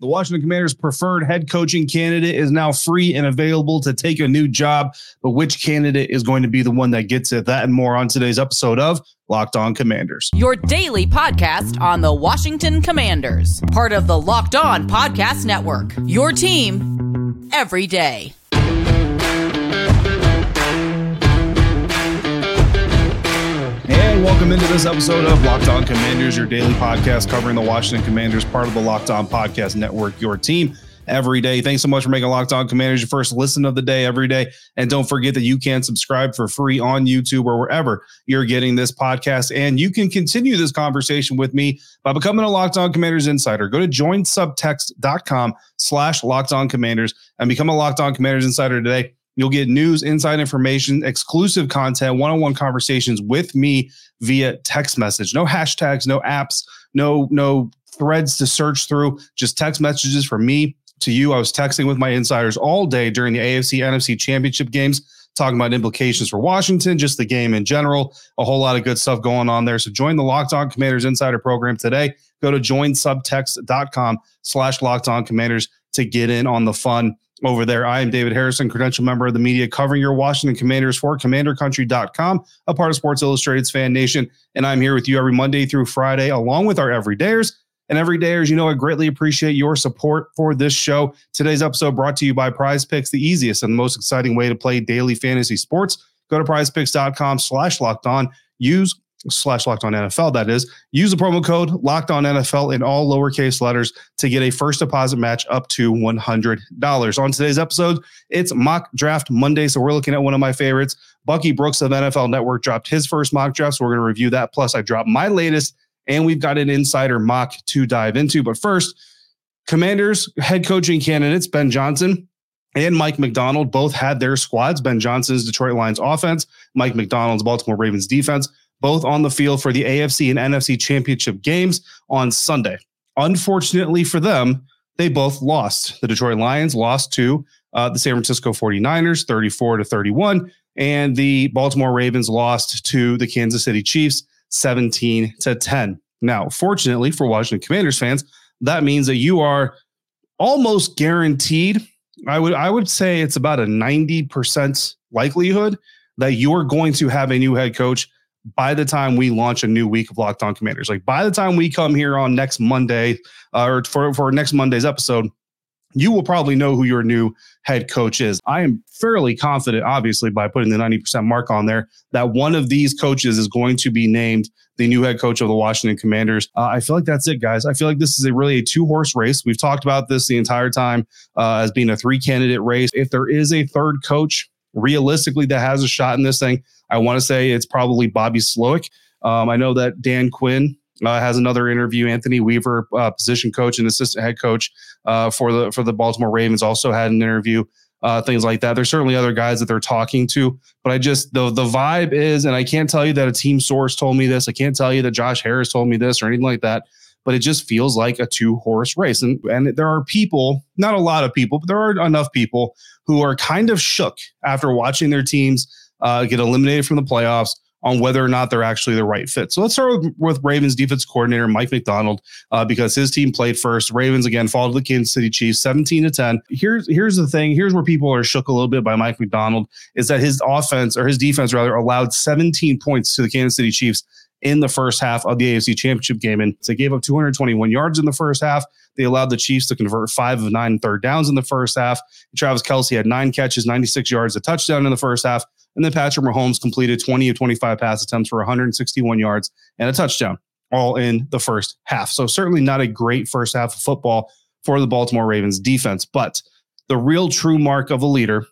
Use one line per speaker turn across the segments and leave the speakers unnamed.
The Washington Commanders' preferred head coaching candidate is now free and available to take a new job. But which candidate is going to be the one that gets it? That and more on today's episode of Locked On Commanders.
Your daily podcast on the Washington Commanders, part of the Locked On Podcast Network. Your team every day.
Welcome into this episode of Locked On Commanders, your daily podcast covering the Washington Commanders, part of the Locked On Podcast Network, your team every day. Thanks so much for making Locked On Commanders your first listen of the day every day. And don't forget that you can subscribe for free on YouTube or wherever you're getting this podcast. And you can continue this conversation with me by becoming a Locked On Commanders insider. Go to joinsubtext.com slash Locked On Commanders and become a Locked On Commanders insider today. You'll get news, inside information, exclusive content, one on one conversations with me via text message. No hashtags, no apps, no, no threads to search through, just text messages from me to you. I was texting with my insiders all day during the AFC NFC championship games, talking about implications for Washington, just the game in general, a whole lot of good stuff going on there. So join the Locked On Commanders Insider program today. Go to joinsubtext.com slash locked on commanders to get in on the fun over there. I am David Harrison, credential member of the media covering your Washington Commanders for commandercountry.com, a part of Sports Illustrated's Fan Nation. And I'm here with you every Monday through Friday, along with our everydayers. And everydayers, you know, I greatly appreciate your support for this show. Today's episode brought to you by Prize Picks, the easiest and most exciting way to play daily fantasy sports. Go to prizepicks.com slash locked on. Use slash locked on NFL, that is. Use the promo code locked on NFL in all lowercase letters to get a first deposit match up to $100. On today's episode, it's mock draft Monday. So we're looking at one of my favorites. Bucky Brooks of NFL Network dropped his first mock draft. So we're going to review that. Plus, I dropped my latest, and we've got an insider mock to dive into. But first, Commanders head coaching candidates, Ben Johnson and Mike Macdonald both had their squads. Ben Johnson's Detroit Lions offense, Mike Macdonald's Baltimore Ravens defense both on the field for the AFC and NFC championship games on Sunday. Unfortunately for them, they both lost. The Detroit Lions lost to uh, the San Francisco 49ers 34 to 31, and the Baltimore Ravens lost to the Kansas City Chiefs 17 to 10. Now, fortunately for Washington Commanders fans, that means that you are almost guaranteed. I would I would say it's about a 90% likelihood that you're going to have a new head coach by the time we launch a new week of Locked On Commanders. Like by the time we come here on next Monday uh, or for, for next Monday's episode, you will probably know who your new head coach is. I am fairly confident, obviously, by putting the 90% mark on there, that one of these coaches is going to be named the new head coach of the Washington Commanders. Uh, I feel like that's it, guys. I feel like this is a really a two horse race. We've talked about this the entire time uh, as being a three candidate race. If there is a third coach, realistically, that has a shot in this thing, I want to say it's probably Bobby Slowik. Um, I know that Dan Quinn uh, has another interview. Anthony Weaver, uh, position coach and assistant head coach uh, for the for the Baltimore Ravens, also had an interview. Uh, things like that. There's certainly other guys that they're talking to, but I just the the vibe is, and I can't tell you that a team source told me this. I can't tell you that Josh Harris told me this or anything like that. But it just feels like a two horse race, and and there are people, not a lot of people, but there are enough people who are kind of shook after watching their teams uh, get eliminated from the playoffs on whether or not they're actually the right fit. So let's start with, with Ravens defense coordinator Mike Macdonald uh, because his team played first. Ravens again fall to the Kansas City Chiefs 17 to 10. Here's here's the thing. Here's where people are shook a little bit by Mike Macdonald is that his offense or his defense rather allowed 17 points to the Kansas City Chiefs in the first half of the AFC Championship game. And they gave up 221 yards in the first half. They allowed the Chiefs to convert five of nine third downs in the first half. Travis Kelce had nine catches, 96 yards, a touchdown in the first half. And then Patrick Mahomes completed 20 of 25 pass attempts for 161 yards and a touchdown, all in the first half. So, certainly not a great first half of football for the Baltimore Ravens defense. But the real true mark of a leader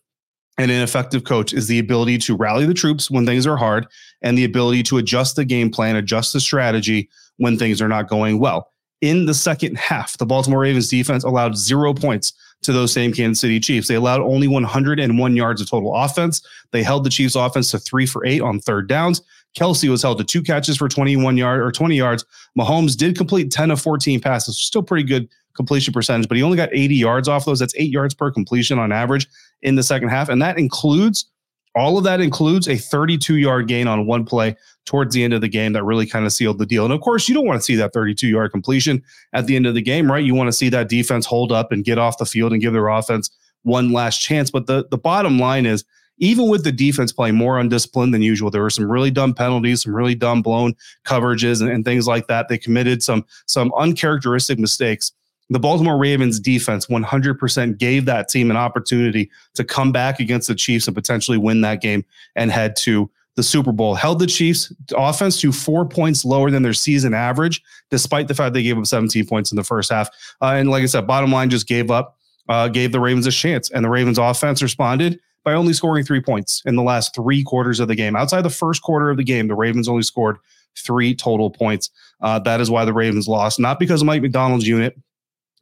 and an effective coach is the ability to rally the troops when things are hard and the ability to adjust the game plan, adjust the strategy when things are not going well. In the second half, the Baltimore Ravens defense allowed zero points to those same Kansas City Chiefs. They allowed only 101 yards of total offense. They held the Chiefs offense to three for eight on third downs. Kelce was held to two catches for 21 yard or 20 yards. Mahomes did complete 10 of 14 passes, still pretty good completion percentage, but he only got 80 yards off those. That's eight yards per completion on average in the second half. And that includes All of that includes a 32 yard gain on one play towards the end of the game that really kind of sealed the deal. And of course, you don't want to see that 32 yard completion at the end of the game, right? You want to see that defense hold up and get off the field and give their offense one last chance. But the, the bottom line is, even with the defense playing more undisciplined than usual, there were some really dumb penalties, some really dumb blown coverages, and, and things like that. They committed some some uncharacteristic mistakes the Baltimore Ravens defense 100% gave that team an opportunity to come back against the Chiefs and potentially win that game and head to the Super Bowl. Held the Chiefs offense to four points lower than their season average, despite the fact they gave up 17 points in the first half. Uh, and like I said, bottom line just gave up, uh, gave the Ravens a chance, and the Ravens offense responded by only scoring three points in the last three quarters of the game. Outside the first quarter of the game, the Ravens only scored three total points. Uh, that is why the Ravens lost, not because of Mike Macdonald's unit,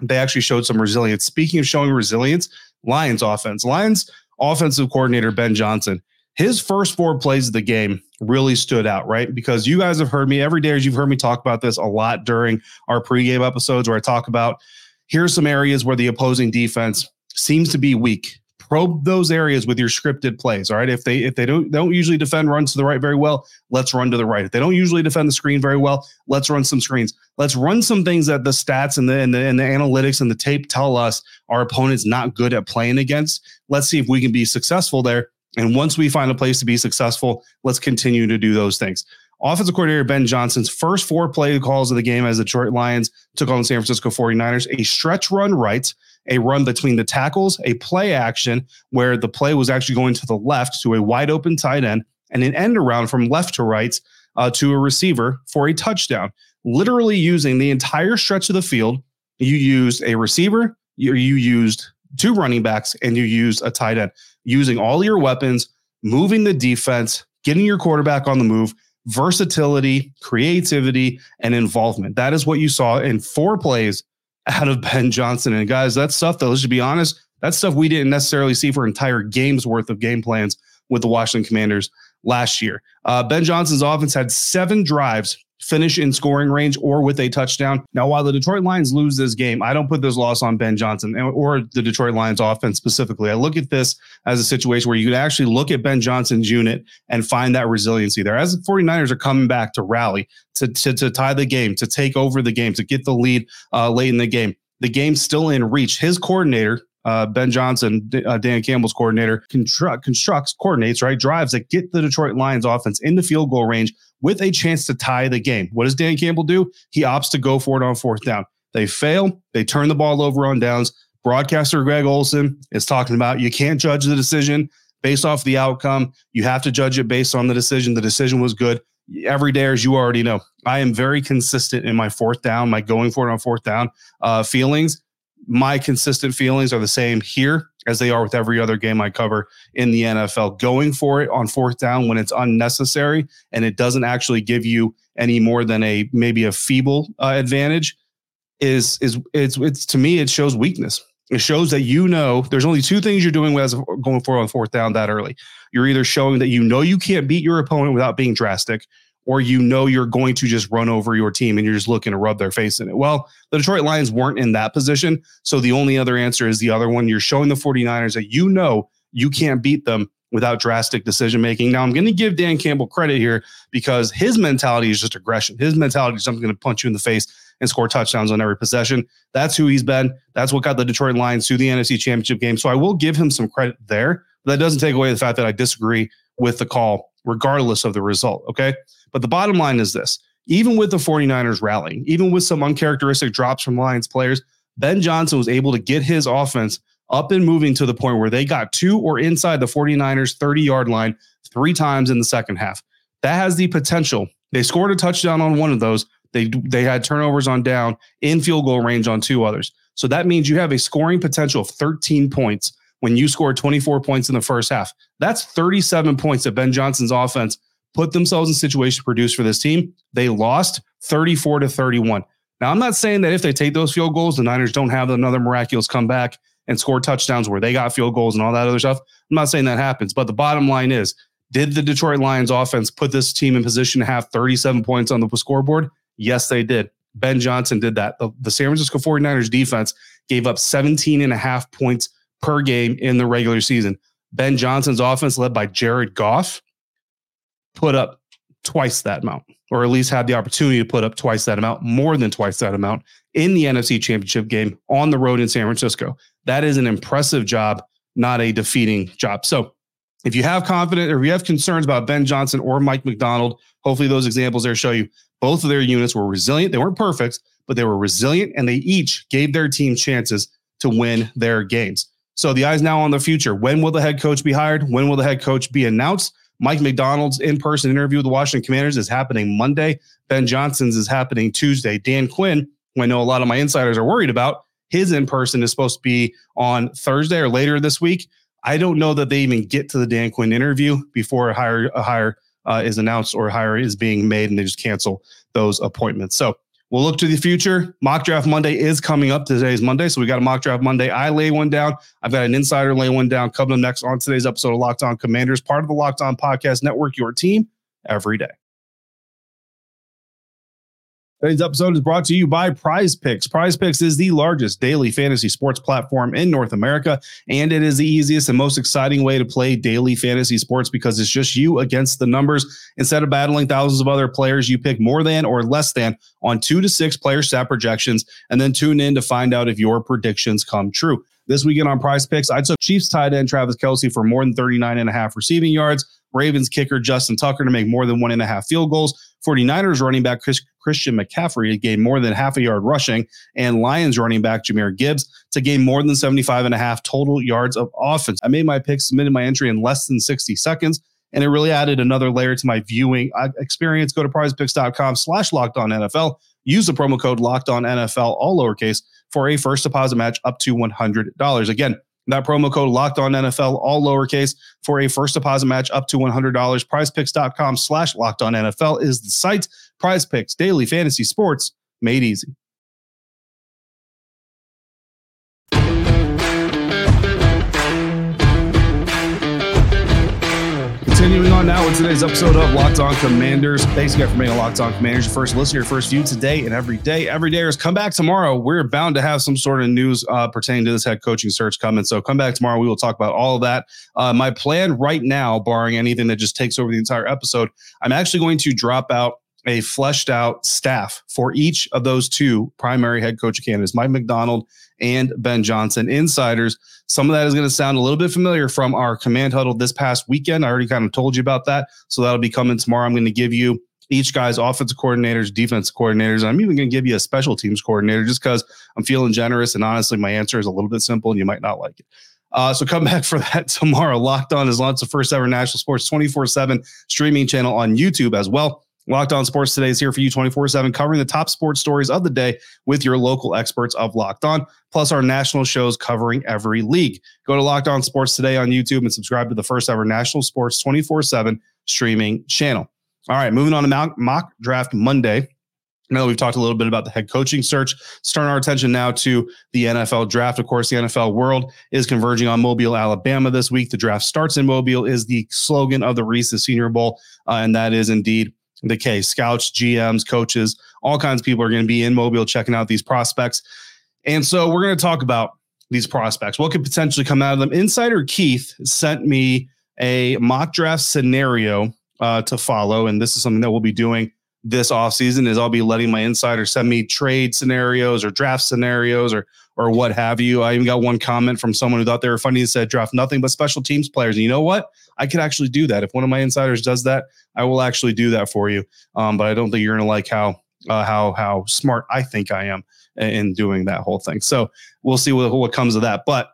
they actually showed some resilience. Speaking of showing resilience, Lions offense, Lions offensive coordinator Ben Johnson, his first four plays of the game really stood out, right? Because you guys have heard me every day, as you've heard me talk about this a lot during our pregame episodes where I talk about here's some areas where the opposing defense seems to be weak probe those areas with your scripted plays. All right. If they if they don't don't usually defend runs to the right very well, let's run to the right. If they don't usually defend the screen very well, let's run some screens. Let's run some things that the stats and the and the, and the analytics and the tape tell us our opponent's not good at playing against. Let's see if we can be successful there. And once we find a place to be successful, let's continue to do those things. Offensive coordinator Ben Johnson's first four play calls of the game as the Detroit Lions took on the San Francisco 49ers, a stretch run right a run between the tackles, a play action where the play was actually going to the left to a wide open tight end, and an end around from left to right uh, to a receiver for a touchdown. Literally using the entire stretch of the field, you used a receiver, you, you used two running backs, and you used a tight end, using all your weapons, moving the defense, getting your quarterback on the move, versatility, creativity, and involvement. That is what you saw in four plays out of Ben Johnson. And guys, that stuff, though, let's just be honest, that stuff we didn't necessarily see for entire games worth of game plans with the Washington Commanders last year. Uh, ben Johnson's offense had seven drives finish in scoring range or with a touchdown. Now, while the Detroit Lions lose this game, I don't put this loss on Ben Johnson or the Detroit Lions offense specifically. I look at this as a situation where you could actually look at Ben Johnson's unit and find that resiliency there. As the 49ers are coming back to rally, to, to, to tie the game, to take over the game, to get the lead uh, late in the game. The game's still in reach. His coordinator, uh, Ben Johnson, uh, Dan Campbell's coordinator, construct, constructs, coordinates, right, drives that get the Detroit Lions offense in the field goal range with a chance to tie the game. What does Dan Campbell do? He opts to go for it on fourth down. They fail. They turn the ball over on downs. Broadcaster Greg Olsen is talking about you can't judge the decision based off the outcome. You have to judge it based on the decision. The decision was good. Every day, as you already know, I am very consistent in my fourth down, my going for it on fourth down uh, feelings my consistent feelings are the same here as they are with every other game I cover in the NFL. Going for it on fourth down when it's unnecessary and it doesn't actually give you any more than a maybe a feeble uh, advantage is is it's it's to me it shows weakness. It shows that you know there's only two things you're doing as going for on fourth down that early. You're either showing that you know you can't beat your opponent without being drastic, or you know you're going to just run over your team and you're just looking to rub their face in it. Well, the Detroit Lions weren't in that position. So the only other answer is the other one. You're showing the 49ers that you know you can't beat them without drastic decision making. Now, I'm going to give Dan Campbell credit here because his mentality is just aggression. His mentality is I'm going to punch you in the face and score touchdowns on every possession. That's who he's been. That's what got the Detroit Lions to the NFC Championship game. So I will give him some credit there. But that doesn't take away the fact that I disagree with the call, regardless of the result. Okay. But the bottom line is this even with the 49ers rallying, even with some uncharacteristic drops from Lions players, Ben Johnson was able to get his offense up and moving to the point where they got to or inside the 49ers 30 yard line three times in the second half. That has the potential. They scored a touchdown on one of those. They they had turnovers on down in field goal range on two others. So that means you have a scoring potential of 13 points when you scored 24 points in the first half. That's 37 points that Ben Johnson's offense put themselves in situation to produce for this team. They lost 34 to 31. Now, I'm not saying that if they take those field goals, the Niners don't have another miraculous comeback and score touchdowns where they got field goals and all that other stuff. I'm not saying that happens, but the bottom line is did the Detroit Lions offense put this team in position to have 37 points on the scoreboard? Yes, they did. Ben Johnson did that. The, the San Francisco 49ers defense gave up 17 and a half points per game in the regular season. Ben Johnson's offense, led by Jared Goff, put up twice that amount, or at least had the opportunity to put up twice that amount, more than twice that amount in the NFC Championship game on the road in San Francisco. That is an impressive job, not a defeating job. So if you have confidence or if you have concerns about Ben Johnson or Mike Macdonald, hopefully those examples there show you both of their units were resilient. They weren't perfect, but they were resilient and they each gave their team chances to win their games. So the eyes now on the future. When will the head coach be hired? When will the head coach be announced? Mike Macdonald's in person interview with the Washington Commanders is happening Monday. Ben Johnson's is happening Tuesday. Dan Quinn, who I know a lot of my insiders are worried about, his in person is supposed to be on Thursday or later this week. I don't know that they even get to the Dan Quinn interview before a hire a hire uh, is announced or a hire is being made, and they just cancel those appointments. So we'll look to the future. Mock draft Monday is coming up. Today's Monday, so we got a mock draft Monday. I lay one down. I've got an insider lay one down. Coming up next on today's episode of Locked On Commanders, part of the Locked On Podcast Network. Your team every day. Today's episode is brought to you by Prize Picks. Prize Picks is the largest daily fantasy sports platform in North America, and it is the easiest and most exciting way to play daily fantasy sports because it's just you against the numbers. Instead of battling thousands of other players, you pick more than or less than on two to six player stat projections, and then tune in to find out if your predictions come true. This weekend on Prize Picks, I took Chiefs tight end Travis Kelce for more than 39 and a half receiving yards. Ravens kicker Justin Tucker to make more than one and a half field goals. 49ers running back Chris, Christian McCaffrey to gain more than half a yard rushing, and Lions running back Jahmyr Gibbs to gain more than 75 and a half total yards of offense. I made my pick, submitted my entry in less than 60 seconds, and it really added another layer to my viewing uh, experience. Go to prizepicks.com slash locked on NFL. Use the promo code locked on NFL, all lowercase, for a first deposit match up to $100. Again, that promo code locked on NFL, all lowercase, for a first deposit match up to $100. Prizepicks.com slash locked on NFL is the site. Prize Picks, daily fantasy sports made easy. On now with today's episode of Locked On Commanders. Thanks again for making Locked On Commanders your first listener, your first view today and every day. Every day is come back tomorrow. We're bound to have some sort of news uh, pertaining to this head coaching search coming. So come back tomorrow. We will talk about all of that. Uh, my plan right now, barring anything that just takes over the entire episode, I'm actually going to drop out a fleshed out staff for each of those two primary head coach candidates, Mike Macdonald and Ben Johnson. Insiders, some of that is going to sound a little bit familiar from our command huddle this past weekend. I already kind of told you about that. So that'll be coming tomorrow. I'm going to give you each guy's offensive coordinators, defense coordinators. I'm even going to give you a special teams coordinator just because I'm feeling generous. And honestly, my answer is a little bit simple and you might not like it. Uh, so come back for that tomorrow. Locked On is launched the first ever national sports 24 7 streaming channel on YouTube as well. Locked On Sports Today is here for you 24 7, covering the top sports stories of the day with your local experts of Locked On, plus our national shows covering every league. Go to Locked On Sports Today on YouTube and subscribe to the first ever national sports 24 7 streaming channel. All right, moving on to mock, draft Monday. Now that we've talked a little bit about the head coaching search, let's turn our attention now to the NFL draft. Of course, the NFL world is converging on Mobile, Alabama this week. The draft starts in Mobile, is the slogan of the Reese's Senior Bowl, uh, and that is indeed the case. Scouts, GMs, coaches, all kinds of people are going to be in Mobile checking out these prospects. And so we're going to talk about these prospects. What could potentially come out of them? Insider Keith sent me a mock draft scenario uh, to follow, and this is something that we'll be doing this offseason is I'll be letting my insider send me trade scenarios or draft scenarios or or what have you. I even got one comment from someone who thought they were funny and said draft nothing but special teams players. And you know what? I could actually do that. If one of my insiders does that, I will actually do that for you. Um, but I don't think you're gonna like how uh, how how smart I think I am in doing that whole thing. So we'll see what, what comes of that. But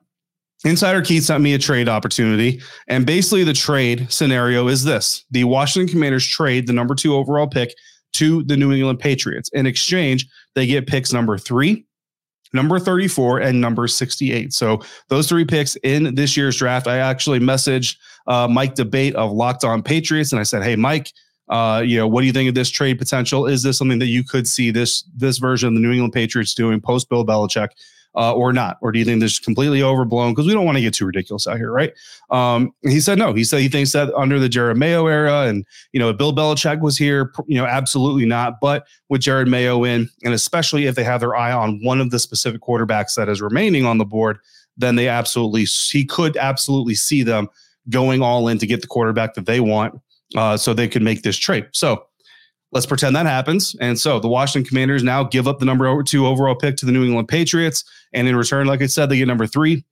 Insider Keith sent me a trade opportunity. And basically, the trade scenario is this the Washington Commanders trade the number two overall pick to the New England Patriots. In exchange, they get picks number three, number 34, and number 68. So those three picks in this year's draft. I actually messaged uh, Mike D'Abate of Locked On Patriots, and I said, "Hey, Mike." Uh, you know, what do you think of this trade potential? Is this something that you could see this this version of the New England Patriots doing post Bill Belichick? Uh, or not? Or do you think this is completely overblown? Because we don't want to get too ridiculous out here, right? Um, he said no. He said he thinks that under the Jerod Mayo era and, you know, Bill Belichick was here, you know, absolutely not. But with Jerod Mayo in, and especially if they have their eye on one of the specific quarterbacks that is remaining on the board, then they absolutely he could absolutely see them going all in to get the quarterback that they want, uh, so they could make this trade. So let's pretend that happens. And so the Washington Commanders now give up the number two overall pick to the New England Patriots, and in return, like I said, they get number three,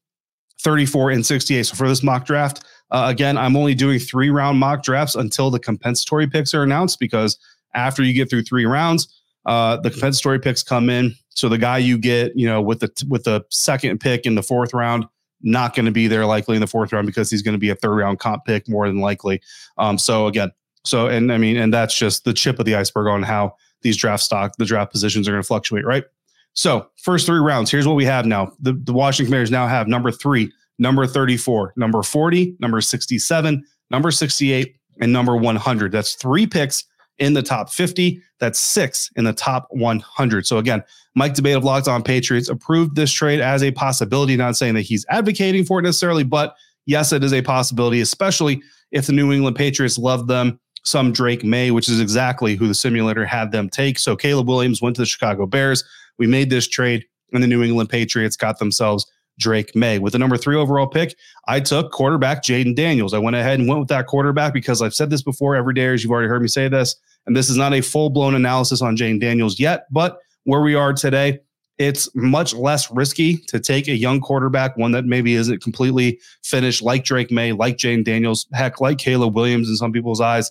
34 and 68. So for this mock draft, uh, again, I'm only doing three round mock drafts until the compensatory picks are announced because after you get through three rounds, uh, the compensatory picks come in. So the guy you get, you know, with the with the second pick in the fourth round, not going to be there likely in the fourth round because he's going to be a third round comp pick more than likely. Um, so again, so and I mean, and that's just the chip of the iceberg on how these draft stock, the draft positions are going to fluctuate, right? So first three rounds, here's what we have now. The, the Washington Commanders now have number three, number 34, number 40, number 67, number 68, and number 100. That's three picks in the top 50. That's six in the top 100. So again, Mike D'Abate of Locked On Patriots approved this trade as a possibility, not saying that he's advocating for it necessarily, but yes, it is a possibility, especially if the New England Patriots love them some Drake Maye, which is exactly who the simulator had them take. So Caleb Williams went to the Chicago Bears. We made this trade, and the New England Patriots got themselves Drake Maye. With the number three overall pick, I took quarterback Jayden Daniels. I went ahead and went with that quarterback because I've said this before every day, as you've already heard me say this. And this is not a full blown analysis on Jayden Daniels yet, but where we are today, it's much less risky to take a young quarterback, one that maybe isn't completely finished, like Drake Maye, like Jayden Daniels, heck, like Caleb Williams in some people's eyes,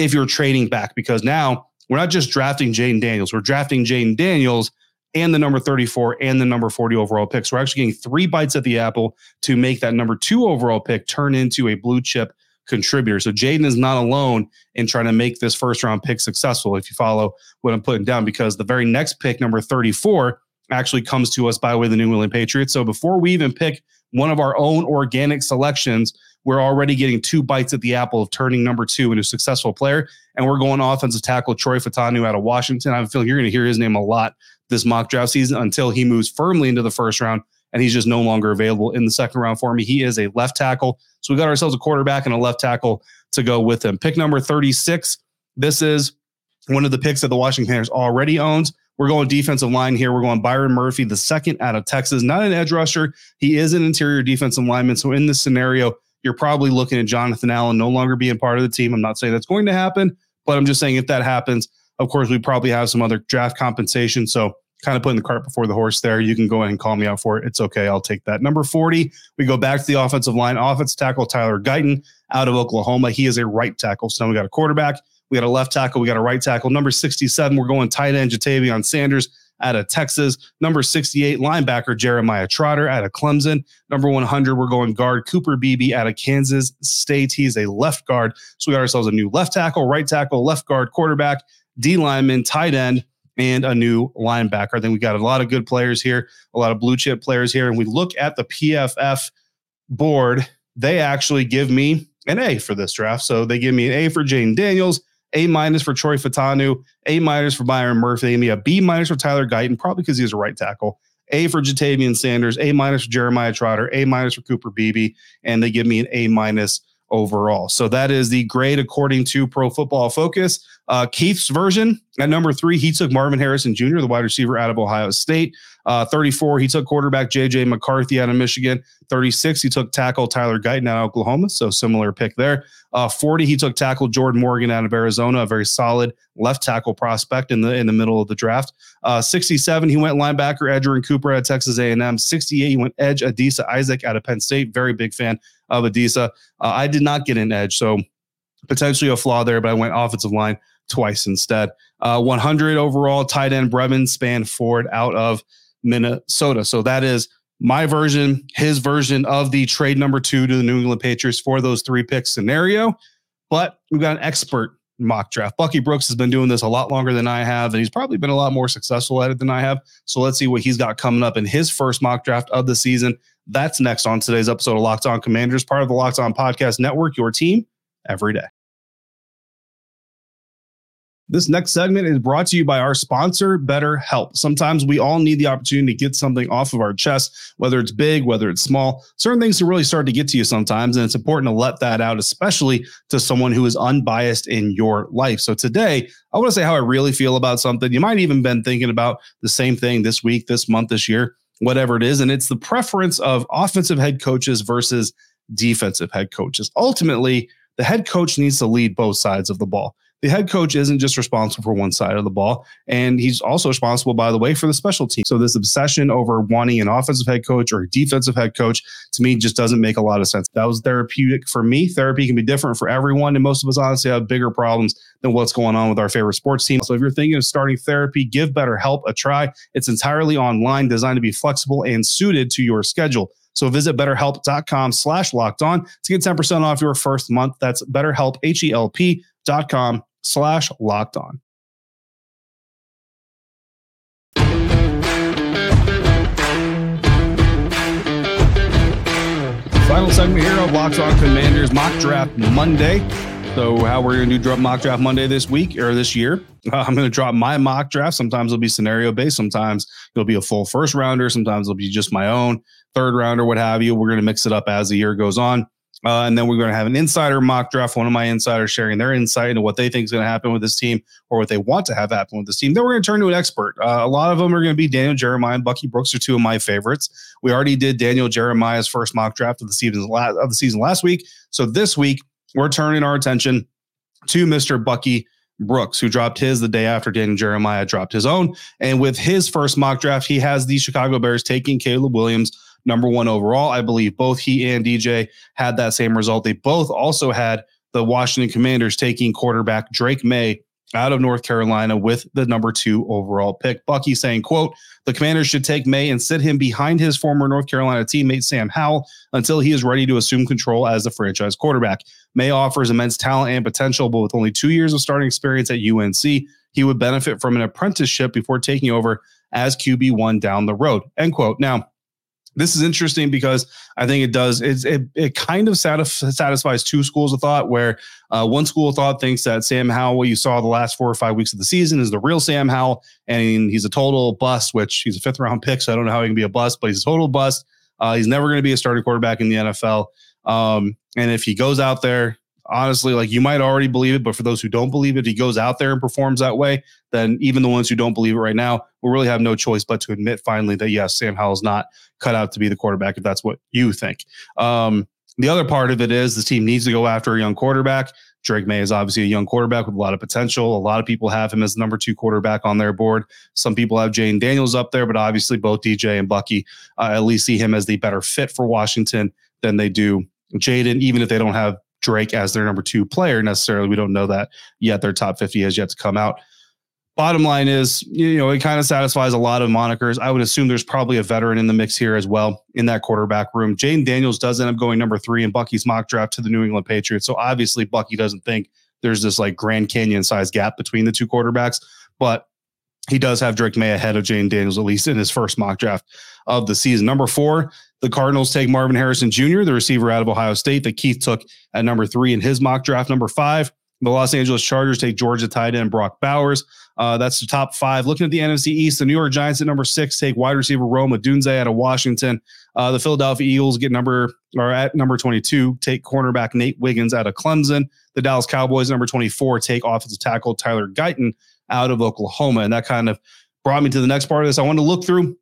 if you're trading back, because now we're not just drafting Jayden Daniels, we're drafting Jayden Daniels and the number 34 and the number 40 overall pick. So we're actually getting three bites at the apple to make that number two overall pick turn into a blue chip contributor. So Jayden is not alone in trying to make this first round pick successful, if you follow what I'm putting down, because the very next pick, number 34, actually comes to us by way of the New England Patriots. So before we even pick one of our own organic selections, we're already getting two bites at the apple of turning number two into a successful player. And we're going offensive tackle Troy Fautanu out of Washington. I have a feeling you're going to hear his name a lot this mock draft season until he moves firmly into the first round and he's just no longer available in the second round for me. He is a left tackle. So we got ourselves a quarterback and a left tackle to go with him. Pick number 36. This is one of the picks that the Washington already owns. We're going defensive line here. We're going Byron Murphy, the second out of Texas, not an edge rusher. He is an interior defensive lineman. So in this scenario, you're probably looking at Jonathan Allen no longer being part of the team. I'm not saying that's going to happen, but I'm just saying if that happens, of course, we probably have some other draft compensation. So kind of putting the cart before the horse there. You can go ahead and call me out for it. It's okay. I'll take that. Number 40, we go back to the offensive line. Offensive tackle Tyler Guyton out of Oklahoma. He is a right tackle. So now we got a quarterback. We got a left tackle. We got a right tackle. Number 67, we're going tight end Ja'Tavion Sanders out of Texas. Number 68, linebacker Jeremiah Trotter out of Clemson. Number 100, we're going guard Cooper Beebe out of Kansas State. He's a left guard. So we got ourselves a new left tackle, right tackle, left guard, quarterback, D lineman, tight end, and a new linebacker. I think we got a lot of good players here, a lot of blue chip players here. And we look at the PFF board, they actually give me an A for this draft. So they give me an A for Jayden Daniels, A minus for Troy Fautanu, A minus for Byron Murphy, a B minus for Tyler Guyton, probably because he's a right tackle. A for Ja'Tavion Sanders, A minus for Jeremiah Trotter, A minus for Cooper Beebe, and they give me an A minus overall. So that is the grade according to Pro Football Focus. Uh, Keith's version at number three, he took Marvin Harrison Jr., the wide receiver out of Ohio State. Uh, 34, he took quarterback JJ McCarthy out of Michigan. 36, he took tackle Tyler Guyton out of Oklahoma. So similar pick there. Uh, 40, he took tackle Jordan Morgan out of Arizona, a very solid left tackle prospect in the in the middle of the draft. Uh, 67, he went linebacker Edgerrin Cooper out of Texas A&M. 68, he went edge Adisa Isaac out of Penn State. Very big fan of Adisa. Uh, I did not get an edge, so potentially a flaw there, but I went offensive line twice instead. Uh, 100 overall, tight end Brevyn Spann-Ford out of Minnesota. So that is my version, his version of the trade number two to the New England Patriots for those three pick scenario. But we've got an expert mock draft. Bucky Brooks has been doing this a lot longer than I have, and he's probably been a lot more successful at it than I have. So let's see what he's got coming up in his first mock draft of the season. That's next on today's episode of Locked On Commanders, part of the Locked On Podcast Network, your team every day. This next segment is brought to you by our sponsor, BetterHelp. Sometimes we all need the opportunity to get something off of our chest, whether it's big, whether it's small. Certain things can really start to get to you sometimes, and it's important to let that out, especially to someone who is unbiased in your life. So today, I want to say how I really feel about something. You might even been thinking about the same thing this week, this month, this year. whatever it is. And it's the preference of offensive head coaches versus defensive head coaches. Ultimately, the head coach needs to lead both sides of the ball the head coach isn't just responsible for one side of the ball, and he's also responsible, by the way, for the special team. So this obsession over wanting an offensive head coach or a defensive head coach to me just doesn't make a lot of sense. That was therapeutic for me. Therapy can be different for everyone, and most of us honestly have bigger problems than what's going on with our favorite sports team. So if you're thinking of starting therapy, give BetterHelp a try. It's entirely online, designed to be flexible and suited to your schedule. So visit betterhelp.com slash locked on to get 10% off your first month. That's betterhelp, H-E-L-P dot com slash locked on. Final segment here of Locked On Commanders mock draft Monday. So, how we're going to do drop mock draft Monday this week or this year? I'm going to drop my mock draft. Sometimes it'll be scenario based. Sometimes it'll be a full first rounder. Sometimes it'll be just my own third rounder, what have you. We're going to mix it up as the year goes on. Uh, and then we're going to have an insider mock draft, one of my insiders sharing their insight into what they think is going to happen with this team or what they want to have happen with this team. Then we're going to turn to an expert. Uh, a lot of them are going to be Daniel Jeremiah and Bucky Brooks are two of my favorites. We already did Daniel Jeremiah's first mock draft of the season of the season last week. So this week we're turning our attention to Mr. Bucky Brooks, who dropped his the day after Daniel Jeremiah dropped his own. And with his first mock draft, he has the Chicago Bears taking Caleb Williams number one overall. I believe both he and DJ had that same result. They both also had the Washington Commanders taking quarterback Drake Maye out of North Carolina with the number two overall pick. Bucky saying, quote, the commanders should take Maye and sit him behind his former North Carolina teammate Sam Howell until he is ready to assume control as the franchise quarterback. Maye offers immense talent and potential, but with only two years of starting experience at UNC, he would benefit from an apprenticeship before taking over as QB1 down the road. End quote. Now, this is interesting because I think it does it it, it kind of satisf- satisfies two schools of thought. Where uh, one school of thought thinks that Sam Howell, you saw the last four or five weeks of the season, is the real Sam Howell, and he's a total bust. Which he's a fifth round pick, so I don't know how he can be a bust, but he's a total bust. Uh, he's never going to be a starting quarterback in the NFL. Um, and if he goes out there honestly, like you might already believe it, but for those who don't believe it, he goes out there and performs that way, then even the ones who don't believe it right now will really have no choice but to admit finally that yes, Sam Howell's not cut out to be the quarterback if that's what you think. Um, the other part of it is the team needs to go after a young quarterback. Drake Maye is obviously a young quarterback with a lot of potential. A lot of people have him as number two quarterback on their board. Some people have Jayden Daniels up there, but obviously both DJ and Bucky uh, at least see him as the better fit for Washington than they do Jayden, even if they don't have Drake as their number two player necessarily. We don't know that yet. Their top 50 has yet to come out. Bottom line is, you know, it kind of satisfies a lot of monikers. I would assume there's probably a veteran in the mix here as well in that quarterback room. Jayden Daniels does end up going number three in Bucky's mock draft to the New England Patriots. So obviously, Bucky doesn't think there's this like Grand Canyon size gap between the two quarterbacks, but he does have Drake Maye ahead of Jayden Daniels, at least in his first mock draft of the season. Number four, the Cardinals take Marvin Harrison Jr., the receiver out of Ohio State that Keith took at number three in his mock draft. Number five, the Los Angeles Chargers take Georgia tight end Brock Bowers. Uh, that's the top five. Looking at the NFC East, the New York Giants at number six take wide receiver Rome Odunze out of Washington. Uh, the Philadelphia Eagles get number or at number 22 take cornerback Nate Wiggins out of Clemson. The Dallas Cowboys number 24 take offensive tackle Tyler Guyton out of Oklahoma, and that kind of brought me to the next part of this. I want to look through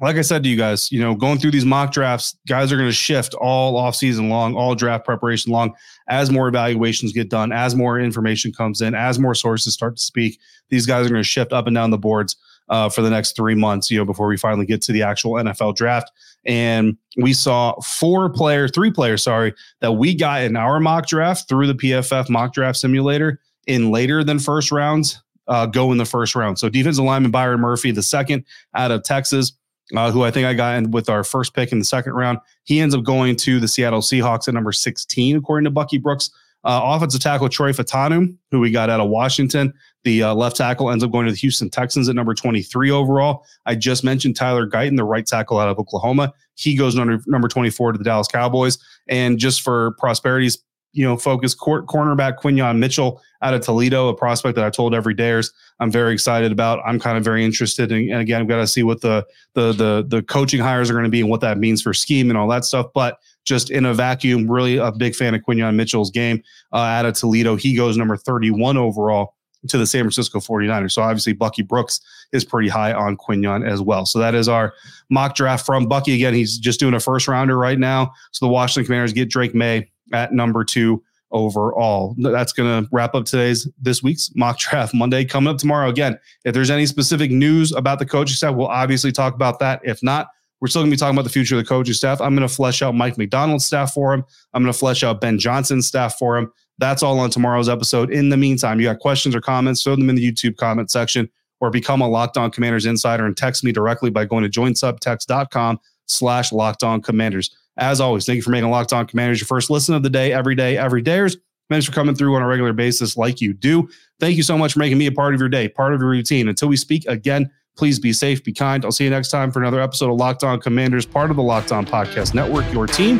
like I said to you guys, you know, going through these mock drafts, guys are going to shift all off season long, all draft preparation long, as more evaluations get done, as more information comes in, as more sources start to speak. These guys are going to shift up and down the boards uh, for the next three months, you know, before we finally get to the actual NFL draft. And we saw four players, three players, sorry, that we got in our mock draft through the PFF mock draft simulator in later than first rounds. Uh, go in the first round. So defensive lineman Byron Murphy, the second out of Texas uh, who I think I got in with our first pick in the second round. He ends up going to the Seattle Seahawks at number 16, according to Bucky Brooks. Uh, offensive tackle Troy Fautanu, who we got out of Washington. The uh, left tackle ends up going to the Houston Texans at number 23 overall. I just mentioned Tyler Guyton, the right tackle out of Oklahoma. He goes number, number 24 to the Dallas Cowboys. And just for prosperity's you know, focus court, cornerback Quinyon Mitchell out of Toledo, a prospect that I told every dayers I'm very excited about. I'm kind of very interested in, and again, I've got to see what the the the the coaching hires are going to be and what that means for scheme and all that stuff. But just in a vacuum, really a big fan of Quinyon Mitchell's game uh, out of Toledo. He goes number 31 overall to the San Francisco 49ers. So obviously Bucky Brooks is pretty high on Quinyon as well. So that is our mock draft from Bucky. Again, he's just doing a first rounder right now. So the Washington Commanders get Drake Maye at number two overall. That's going to wrap up today's this week's mock draft Monday. Coming up tomorrow again. If there's any specific news about the coaching staff, we'll obviously talk about that. If not, we're still going to be talking about the future of the coaching staff. I'm going to flesh out Mike Macdonald's staff for him. I'm going to flesh out Ben Johnson's staff for him. That's all on tomorrow's episode. In the meantime, you got questions or comments, throw them in the YouTube comment section or become a Locked On Commanders insider and text me directly by going to joinsubtext.com slash Locked On Commanders. As always, thank you for making Locked On Commanders your first listen of the day, every day, every dayers. Thanks for coming through on a regular basis like you do. Thank you so much for making me a part of your day, part of your routine. Until we speak again, please be safe, be kind. I'll see you next time for another episode of Locked On Commanders, part of the Locked On Podcast Network, your team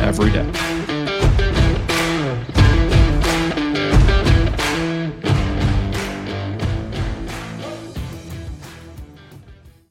every day.